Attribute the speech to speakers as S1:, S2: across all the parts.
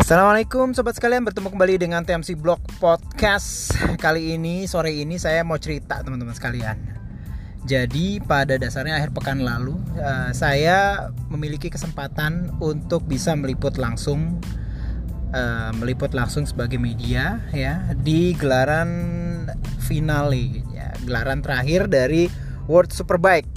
S1: Assalamualaikum sobat sekalian. Bertemu kembali dengan TMC Blog Podcast. Kali ini sore ini saya mau cerita teman-teman sekalian. Jadi pada dasarnya akhir pekan lalu uh, Saya memiliki kesempatan untuk bisa meliput langsung uh, Meliput langsung sebagai media ya Di gelaran finale ya, Gelaran terakhir dari World Superbike.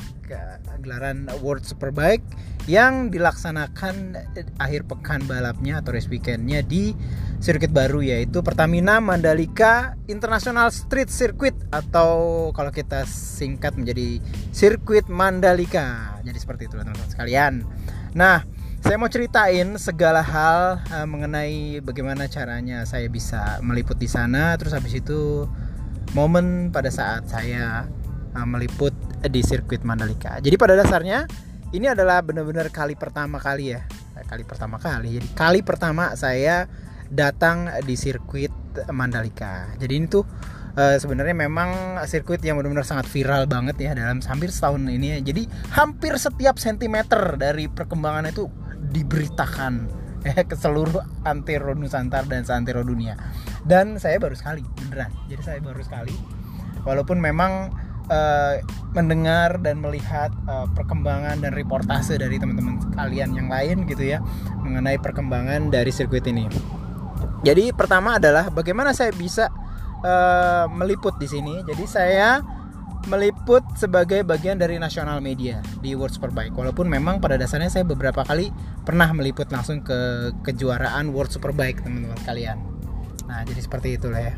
S1: Gelaran World Superbike yang dilaksanakan akhir pekan balapnya atau race weekendnya di sirkuit baru yaitu Pertamina Mandalika International Street Circuit atau kalau kita singkat menjadi sirkuit Mandalika. Jadi seperti itu teman-teman sekalian. Nah saya mau ceritain segala hal uh, mengenai bagaimana caranya saya bisa meliput di sana. Terus habis itu momen pada saat saya uh, meliput di sirkuit Mandalika. Jadi pada dasarnya ini adalah benar-benar kali pertama kali ya. Eh, kali pertama kali. Jadi kali pertama saya datang di sirkuit Mandalika. Jadi ini tuh uh, sebenarnya memang sirkuit yang benar-benar sangat viral banget ya dalam hampir setahun ini ya. Jadi hampir setiap sentimeter dari perkembangan itu diberitakan eh, ke seluruh antero Nusantara dan seantero dunia. Dan saya baru sekali beneran. Jadi saya baru sekali. Walaupun memang uh, mendengar dan melihat uh, perkembangan dan reportase dari teman-teman kalian yang lain gitu ya mengenai perkembangan dari sirkuit ini. Jadi pertama adalah bagaimana saya bisa uh, meliput di sini. Jadi saya meliput sebagai bagian dari nasional media di World Superbike. Walaupun memang pada dasarnya saya beberapa kali pernah meliput langsung ke kejuaraan World Superbike teman-teman kalian. Nah jadi seperti itulah ya.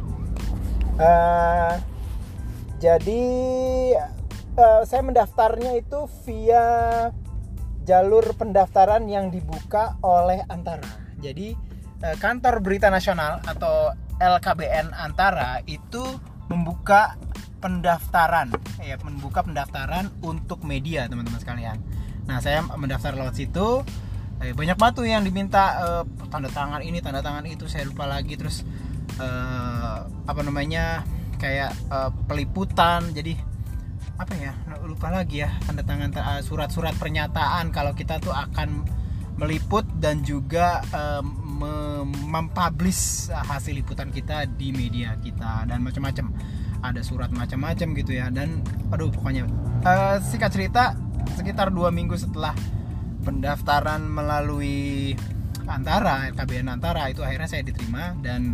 S1: Uh, jadi uh, saya mendaftarnya itu via jalur pendaftaran yang dibuka oleh Antara. Jadi uh, kantor berita nasional atau LKBN Antara itu membuka pendaftaran ya membuka pendaftaran untuk media teman-teman sekalian. Nah saya mendaftar lewat situ eh, banyak batu yang diminta eh, tanda tangan ini tanda tangan itu saya lupa lagi terus eh, apa namanya kayak uh, peliputan. Jadi apa ya lupa lagi ya tanda tangan uh, surat-surat pernyataan kalau kita tuh akan meliput dan juga uh, mempublish hasil liputan kita di media kita. Dan macam-macam. Ada surat macam-macam gitu ya. Dan aduh pokoknya. Uh, singkat cerita sekitar dua minggu setelah pendaftaran melalui antara KBN antara itu akhirnya saya diterima dan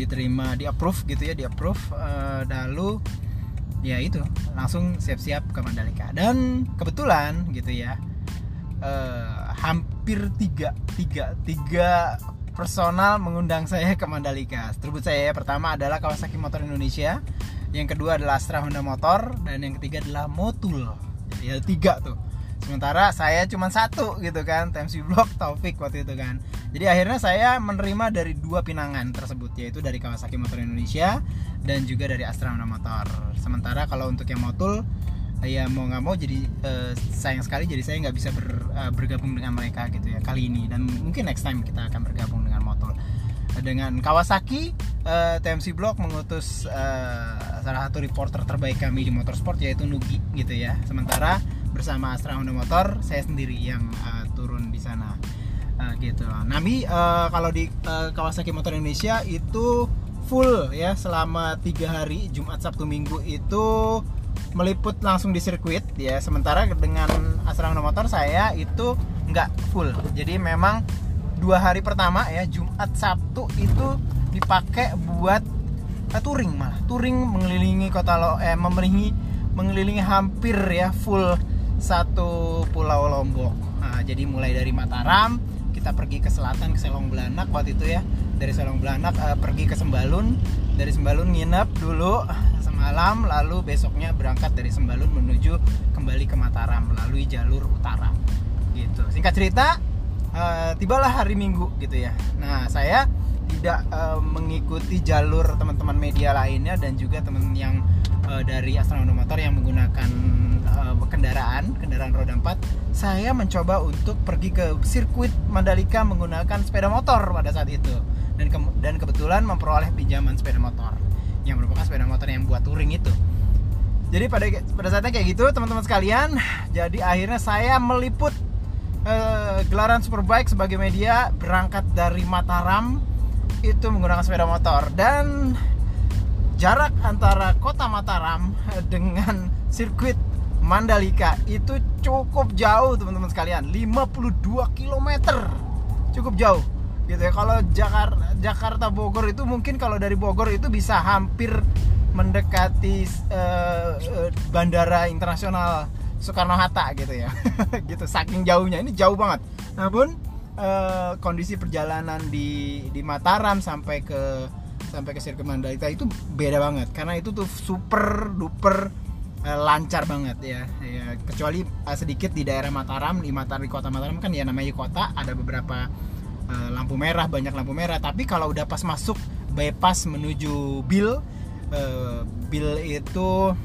S1: diterima di approve gitu ya di approve uh, lalu ya itu langsung siap-siap ke Mandalika. Dan kebetulan gitu ya uh, hampir tiga tiga tiga personal mengundang saya ke Mandalika. Terus saya ya pertama adalah Kawasaki Motor Indonesia yang kedua adalah Astra Honda Motor dan yang ketiga adalah Motul. Ya tiga tuh. Sementara saya cuma satu gitu kan TMC Block Taufik waktu itu kan jadi akhirnya saya menerima dari dua pinangan tersebut yaitu dari Kawasaki Motor Indonesia dan juga dari Astra Motor. Sementara kalau untuk yang Motul ya mau nggak mau jadi uh, sayang sekali jadi saya nggak bisa ber, uh, bergabung dengan mereka gitu ya kali ini. Dan mungkin next time kita akan bergabung dengan Motul. Dengan Kawasaki uh, TMC Block mengutus uh, salah satu reporter terbaik kami di motorsport yaitu Nugi gitu ya. Sementara bersama Astra Honda Motor saya sendiri yang uh, turun di sana gitu. Nami uh, kalau di uh, Kawasaki Motor Indonesia itu full ya selama tiga hari Jumat Sabtu Minggu itu meliput langsung di sirkuit ya sementara dengan Astra Honda Motor saya itu nggak full jadi memang dua hari pertama ya Jumat Sabtu itu dipakai buat uh, touring malah touring mengelilingi kota lo eh mengelilingi mengelilingi hampir ya full satu pulau Lombok. Nah, jadi mulai dari Mataram kita pergi ke selatan ke Selong Belanak waktu itu ya. Dari Selong Belanak uh, pergi ke Sembalun, dari Sembalun nginep dulu semalam lalu besoknya berangkat dari Sembalun menuju kembali ke Mataram melalui jalur utara. Gitu. Singkat cerita uh, tibalah hari Minggu gitu ya. Nah, saya tidak uh, mengikuti jalur teman-teman media lainnya dan juga teman yang uh, dari Astronom Motor yang menggunakan uh, kendaraan kendaraan roda 4 saya mencoba untuk pergi ke sirkuit Mandalika menggunakan sepeda motor pada saat itu. Dan ke dan kebetulan memperoleh pinjaman sepeda motor yang merupakan sepeda motor yang buat touring itu. Jadi pada pada saatnya kayak gitu teman-teman sekalian jadi akhirnya saya meliput uh, gelaran Superbike sebagai media berangkat dari Mataram itu menggunakan sepeda motor. Dan jarak antara kota Mataram dengan sirkuit Mandalika itu cukup jauh teman-teman sekalian. 52 km cukup jauh gitu ya. Kalau Jakarta Jakarta Bogor itu mungkin kalau dari Bogor itu bisa hampir mendekati uh, uh, bandara internasional Soekarno Hatta gitu ya. Gitu saking jauhnya. Ini jauh banget. Namun uh, kondisi perjalanan di di Mataram sampai ke sampai ke sirkuit Mandalika itu beda banget. Karena itu tuh super duper lancar banget ya, ya kecuali uh, sedikit di daerah Mataram di Mataram di kota Mataram kan ya namanya kota ada beberapa uh, lampu merah banyak lampu merah. Tapi kalau udah pas masuk bypass menuju Bil uh, Bil itu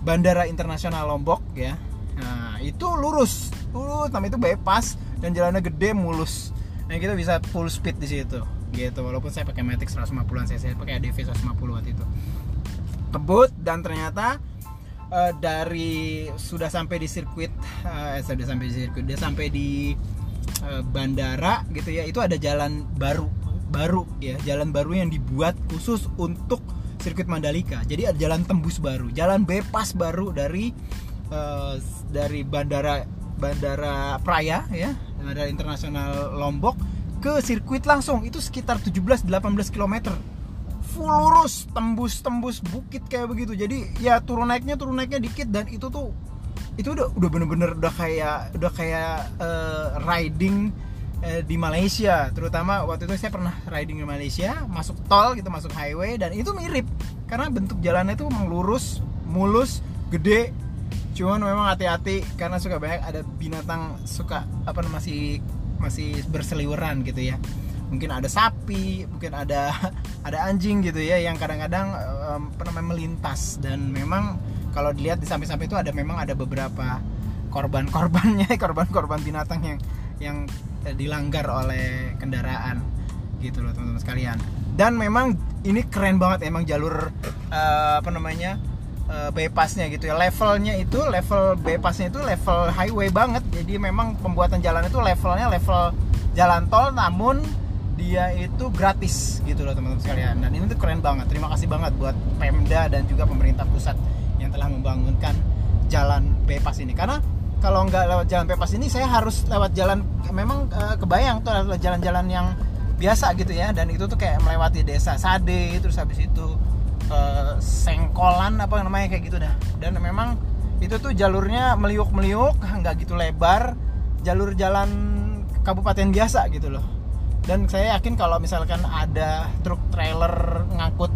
S1: Bandara Internasional Lombok ya. Nah itu lurus. Lurus namanya itu bypass dan jalannya gede mulus. Nah kita bisa full speed di situ gitu. Walaupun saya pakai Matic 150an cc pakai ADV 150 waktu itu. Kebut dan ternyata uh, dari sudah sampai di sirkuit uh, sudah sampai di sirkuit dia sampai di uh, bandara gitu ya itu ada jalan baru baru ya jalan baru yang dibuat khusus untuk sirkuit Mandalika. Jadi ada jalan tembus baru jalan bebas baru dari uh, dari bandara bandara Praya ya bandara internasional Lombok ke sirkuit langsung. Itu sekitar 17-18 km full lurus tembus-tembus bukit kayak begitu. Jadi ya turun naiknya turun naiknya dikit dan itu tuh itu udah udah bener-bener udah kayak udah kayak uh, riding uh, di Malaysia. Terutama waktu itu saya pernah riding di Malaysia masuk tol gitu masuk highway dan itu mirip. Karena bentuk jalannya itu lurus mulus gede. Cuman memang hati-hati karena suka banyak ada binatang suka apa masih masih berseliweran gitu ya mungkin ada sapi mungkin ada ada anjing gitu ya yang kadang-kadang um, melintas. Dan memang kalau dilihat di samping-samping itu ada memang ada beberapa korban-korbannya korban-korban binatang yang yang dilanggar oleh kendaraan gitu loh teman-teman sekalian. Dan memang ini keren banget emang jalur uh, apa namanya uh, bypassnya gitu ya. Levelnya itu level bypassnya itu level highway banget. Jadi memang pembuatan jalan itu levelnya level jalan tol namun dia itu gratis gitu loh teman-teman sekalian. Dan ini tuh keren banget. Terima kasih banget buat Pemda dan juga pemerintah pusat yang telah membangunkan jalan bypass ini. Karena kalau nggak lewat jalan bypass ini saya harus lewat jalan memang uh, kebayang tuh lewat jalan-jalan yang biasa gitu ya. Dan itu tuh kayak melewati desa Sade terus habis itu uh, sengkolan apa namanya kayak gitu dah. Dan memang itu tuh jalurnya meliuk-meliuk nggak gitu lebar jalur jalan kabupaten biasa gitu loh dan saya yakin kalau misalkan ada truk trailer ngangkut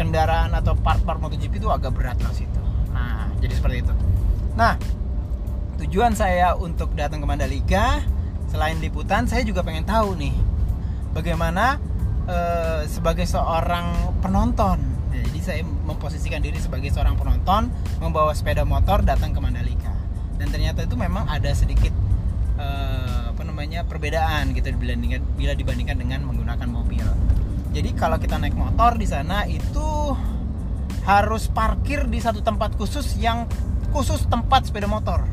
S1: kendaraan atau part-part MotoGP itu agak berat lah situ. Nah jadi seperti itu. Nah tujuan saya untuk datang ke Mandalika selain liputan saya juga pengen tahu nih bagaimana uh, sebagai seorang penonton. Jadi saya memposisikan diri sebagai seorang penonton membawa sepeda motor datang ke Mandalika. Dan ternyata itu memang ada sedikit apa namanya perbedaan gitu dibandingkan bila dibandingkan dengan menggunakan mobil. Jadi kalau kita naik motor di sana itu harus parkir di satu tempat khusus yang khusus tempat sepeda motor.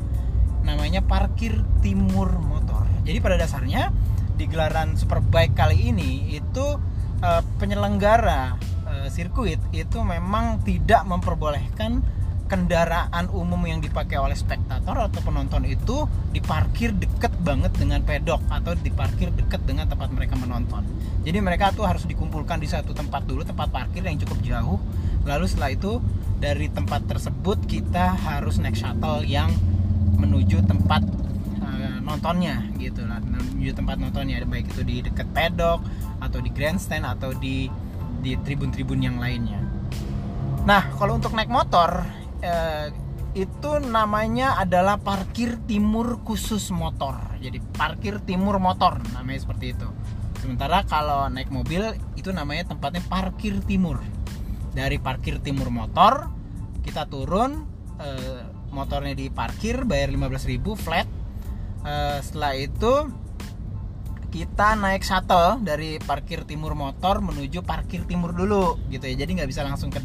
S1: Namanya parkir timur motor. Jadi pada dasarnya di gelaran Superbike kali ini itu uh, penyelenggara uh, sirkuit itu memang tidak memperbolehkan kendaraan umum yang dipakai oleh spektator atau penonton itu diparkir deket banget dengan pedok atau diparkir deket dengan tempat mereka menonton. Jadi mereka tuh harus dikumpulkan di satu tempat dulu, tempat parkir yang cukup jauh. Lalu setelah itu dari tempat tersebut kita harus naik shuttle yang menuju tempat uh, nontonnya gitu lah, menuju tempat nontonnya baik itu di dekat pedok atau di grandstand atau di di tribun-tribun yang lainnya. Nah, kalau untuk naik motor eh, itu namanya adalah parkir timur khusus motor. Jadi parkir timur motor namanya seperti itu. Sementara kalau naik mobil itu namanya tempatnya parkir timur. Dari parkir timur motor kita turun eh, motornya diparkir bayar 15.000 flat. Eh, setelah itu kita naik shuttle dari parkir timur motor menuju parkir timur dulu gitu ya jadi nggak bisa langsung ke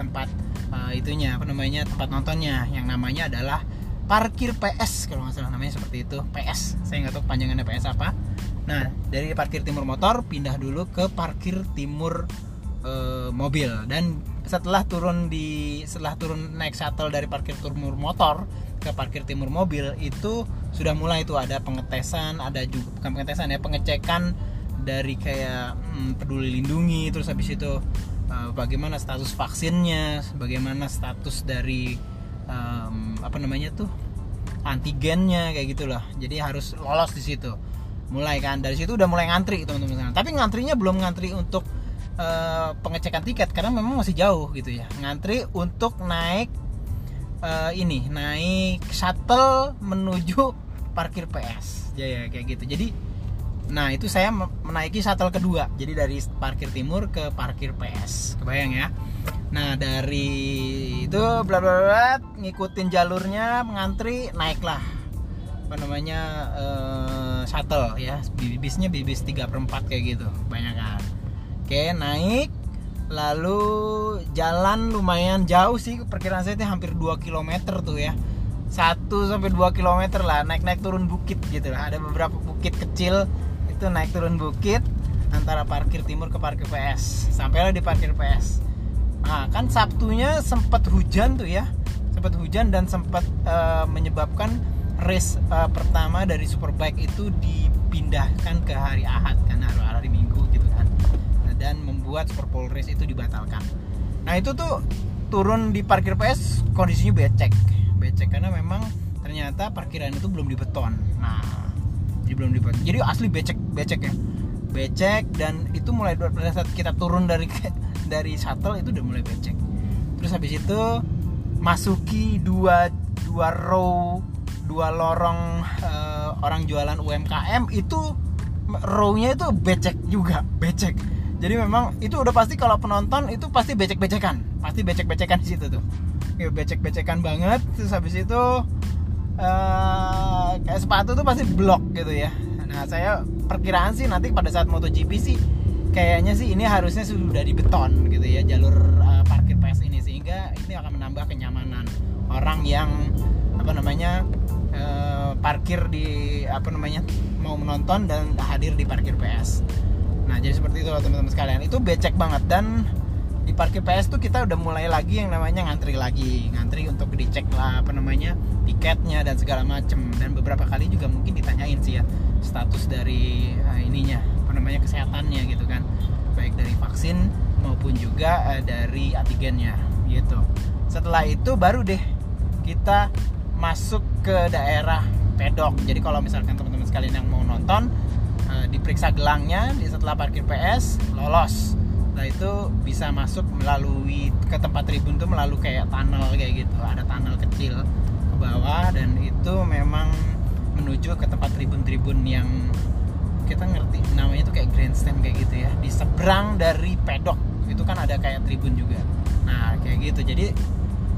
S1: tempat uh, itunya apa namanya tempat nontonnya. Yang namanya adalah parkir PS kalau nggak salah namanya seperti itu. PS saya nggak tahu panjangannya PS apa. Nah dari parkir timur motor pindah dulu ke parkir timur e, mobil. Dan setelah turun di setelah turun naik shuttle dari parkir timur motor ke parkir timur mobil itu sudah mulai itu ada pengetesan ada juga bukan pengetesan ya pengecekan dari kayak hmm, peduli lindungi terus habis itu uh, bagaimana status vaksinnya bagaimana status dari um, apa namanya tuh antigennya kayak gitulah. Jadi harus lolos di situ. Mulai kan dari situ udah mulai ngantri teman-teman tapi ngantrinya belum ngantri untuk uh, pengecekan tiket karena memang masih jauh gitu ya. Ngantri untuk naik uh, ini naik shuttle menuju parkir PS ya, ya kayak gitu. Jadi nah itu saya menaiki shuttle kedua. Jadi dari parkir timur ke parkir PS kebayang ya? Nah dari itu bla bla bla ngikutin jalurnya mengantri naiklah. Apa namanya uh, shuttle ya. Bisnya bis 3 per 4 kayak gitu. Banyak kan? Oke naik. Lalu jalan lumayan jauh sih. Perkiraan saya itu hampir 2 km tuh ya. 1 sampai 2 km lah. Naik-naik turun bukit gitu lah. Ada beberapa bukit kecil itu naik turun bukit antara parkir timur ke parkir PS. Sampailah di parkir PS. Nah kan Sabtunya sempat hujan tuh ya. Sempat hujan dan sempat uh, menyebabkan race uh, pertama dari Superbike itu dipindahkan ke hari Ahad kan hari, hari Minggu gitu kan. Dan membuat Super Bowl race itu dibatalkan. Nah itu tuh turun di parkir PS kondisinya becek, becek karena memang ternyata parkiran itu belum dibeton. Nah belum dibeton. Jadi asli becek, becek ya, becek dan itu mulai pada saat kita turun dari dari shuttle itu udah mulai becek. Terus habis itu masuki dua dua row dua lorong uh, orang jualan UMKM itu row-nya itu becek juga, becek jadi memang itu udah pasti kalau penonton itu pasti becek-becekan pasti becek-becekan di situ tuh ya, becek-becekan banget terus habis itu uh, kayak sepatu tuh pasti blok gitu ya. Nah saya perkiraan sih nanti pada saat MotoGP sih kayaknya sih ini harusnya sudah di beton gitu ya jalur uh, parkir PS ini. Sehingga ini akan menambah kenyamanan orang yang apa namanya uh, parkir di apa namanya mau menonton dan hadir di parkir PS. Nah jadi seperti itu teman-teman sekalian. Itu becek banget dan di parkir PS tuh kita udah mulai lagi yang namanya ngantri lagi. Ngantri untuk dicek lah apa namanya tiketnya dan segala macem. Dan beberapa kali juga mungkin ditanyain sih ya status dari uh, ininya apa namanya kesehatannya gitu kan. Baik dari vaksin maupun juga uh, dari antigennya gitu. Setelah itu baru deh kita masuk ke daerah pedok. Jadi kalau misalkan teman-teman sekalian yang mau nonton Eh, diperiksa gelangnya setelah parkir PS lolos nah itu bisa masuk melalui ke tempat tribun tuh melalui kayak tunnel kayak gitu. Ada tunnel kecil ke bawah dan itu memang menuju ke tempat tribun-tribun yang kita ngerti namanya itu kayak grandstand kayak gitu ya. Di seberang dari pedok. Itu kan ada kayak tribun juga. Nah kayak gitu. Jadi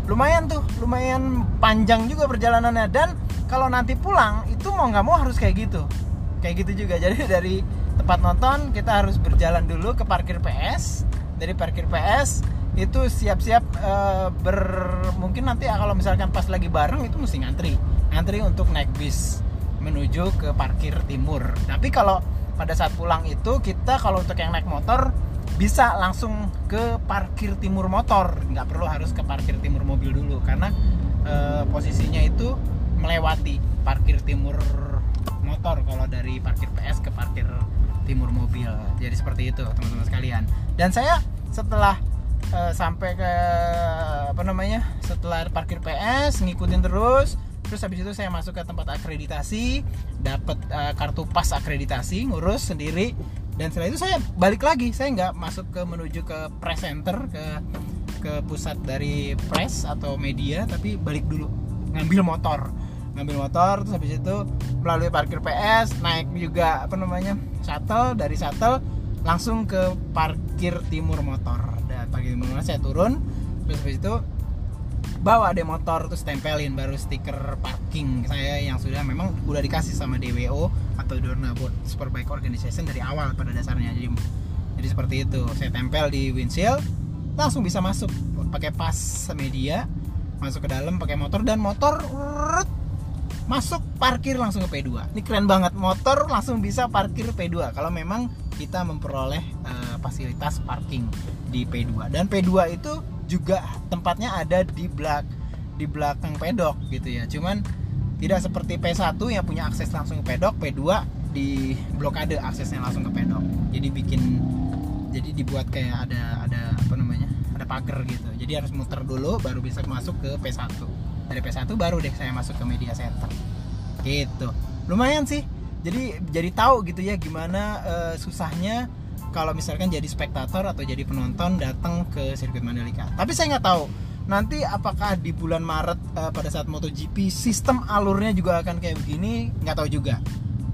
S1: lumayan tuh. Lumayan panjang juga perjalanannya. Dan kalau nanti pulang itu mau nggak mau harus kayak gitu. Kayak gitu juga. Jadi dari tempat nonton kita harus berjalan dulu ke parkir PS dari parkir PS itu siap-siap uh, ber mungkin nanti kalau misalkan pas lagi bareng itu mesti ngantri. Ngantri untuk naik bis menuju ke parkir timur. Tapi kalau pada saat pulang itu kita kalau untuk yang naik motor bisa langsung ke parkir timur motor. Nggak perlu harus ke parkir timur mobil dulu karena uh, posisinya itu melewati parkir timur motor. Kalau dari parkir PS ke parkir timur mobil. Jadi seperti itu teman-teman sekalian. Dan saya setelah uh, sampai ke apa namanya setelah parkir PS ngikutin terus terus habis itu saya masuk ke tempat akreditasi dapat uh, kartu pas akreditasi ngurus sendiri. Dan setelah itu saya balik lagi saya nggak masuk ke menuju ke press center ke ke pusat dari press atau media tapi balik dulu ngambil motor ngambil motor terus habis itu melalui parkir PS naik juga apa namanya shuttle dari shuttle langsung ke parkir timur motor. Dan parkir timur saya turun terus habis itu bawa deh motor terus tempelin baru stiker parking saya yang sudah memang udah dikasih sama DWO atau Dorna Board Superbike Organization dari awal pada dasarnya. Jadi jadi seperti itu. Saya tempel di windshield langsung bisa masuk. Pakai pas media masuk ke dalam pakai motor dan motor masuk parkir langsung ke P2 ini keren banget motor langsung bisa parkir P2 kalau memang kita memperoleh uh, fasilitas parking di P2 dan P2 itu juga tempatnya ada di belak di belakang pedok gitu ya. Cuman tidak seperti P1 yang punya akses langsung ke pedok P2 di blokade aksesnya langsung ke pedok. Jadi bikin jadi dibuat kayak ada ada apa namanya ada pagar gitu. Jadi harus muter dulu baru bisa masuk ke P1 dari P1 baru deh saya masuk ke media center. Gitu. Lumayan sih. Jadi jadi tahu gitu ya gimana uh, susahnya kalau misalkan jadi spektator atau jadi penonton datang ke sirkuit Mandalika. Tapi saya nggak tahu nanti apakah di bulan Maret uh, pada saat MotoGP sistem alurnya juga akan kayak begini nggak tahu juga.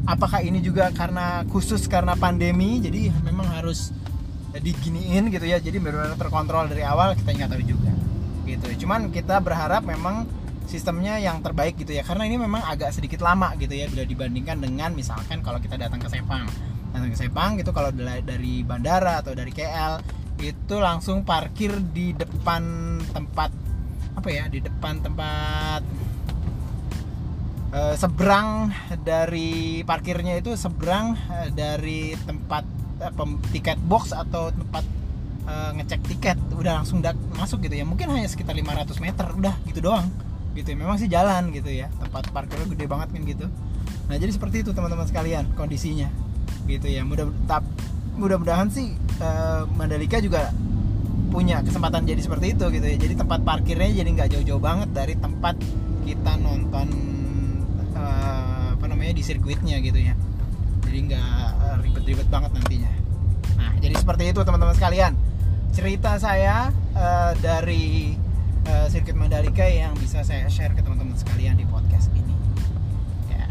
S1: Apakah ini juga karena khusus karena pandemi jadi memang harus diginiin gitu ya jadi benar-benar terkontrol dari awal kita nggak tahu juga. Gitu. Cuman kita berharap memang sistemnya yang terbaik gitu ya. Karena ini memang agak sedikit lama gitu ya bila dibandingkan dengan misalkan kalau kita datang ke Sepang. Datang ke Sepang gitu kalau dari bandara atau dari KL itu langsung parkir di depan tempat apa ya di depan tempat uh, seberang dari parkirnya itu seberang uh, dari tempat uh, tiket box atau tempat ngecek tiket udah langsung masuk gitu ya. Mungkin hanya sekitar 500 meter udah gitu doang gitu ya. Memang sih jalan gitu ya. Tempat parkirnya gede banget kan gitu. Nah jadi seperti itu teman-teman sekalian kondisinya. Gitu ya. Mudah mudah-mudahan sih uh, Mandalika juga punya kesempatan jadi seperti itu gitu ya. Jadi tempat parkirnya jadi nggak jauh-jauh banget dari tempat kita nonton uh, apa namanya di sirkuitnya gitu ya. Jadi nggak eh, ribet-ribet banget nantinya. Nah jadi seperti itu teman-teman sekalian. Cerita saya uh, dari uh, sirkuit Mandalika yang bisa saya share ke teman-teman sekalian di podcast ini. Ya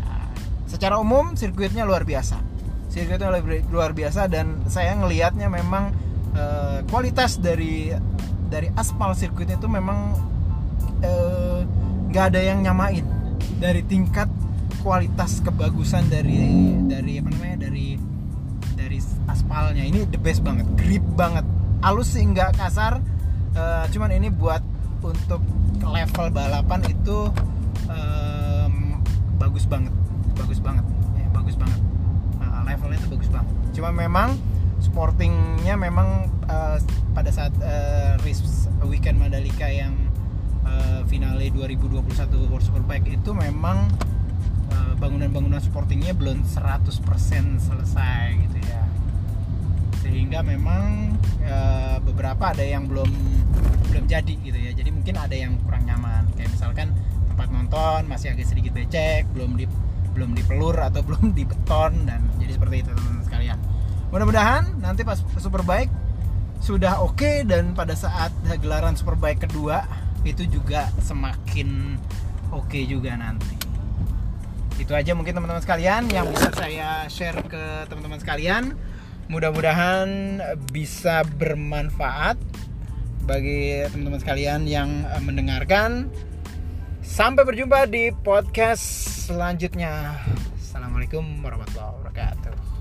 S1: secara umum sirkuitnya luar biasa. Sirkuitnya luar biasa dan saya ngelihatnya memang uh, kualitas dari dari aspal sirkuit itu memang eh, nggak uh, ada yang nyamain. Dari tingkat kualitas kebagusan dari dari apa namanya dari dari aspalnya. Ini the best banget grip banget. Halus sih nggak kasar. Uh, cuman ini buat untuk level balapan itu um, bagus banget. Bagus banget. Ya, bagus banget. Levelnya itu bagus banget. Cuma memang sportingnya memang uh, pada saat uh, race weekend Mandalika yang uh, finale 2021 World Superbike itu memang bangunan-bangunan sportingnya belum 100% selesai gitu ya sehingga memang uh, beberapa ada yang belum belum jadi gitu ya. Jadi mungkin ada yang kurang nyaman. Kayak misalkan tempat nonton masih agak sedikit becek belum di belum dipelur atau belum dibeton dan jadi seperti itu teman-teman sekalian. Mudah-mudahan nanti pas Superbike sudah oke okay, dan pada saat gelaran Superbike kedua itu juga semakin oke okay juga nanti. Itu aja mungkin teman-teman sekalian yang bisa saya share ke teman-teman sekalian mudah-mudahan bisa bermanfaat bagi teman-teman sekalian yang mendengarkan Sampai berjumpa di podcast selanjutnya. Assalamualaikum warahmatullahi wabarakatuh.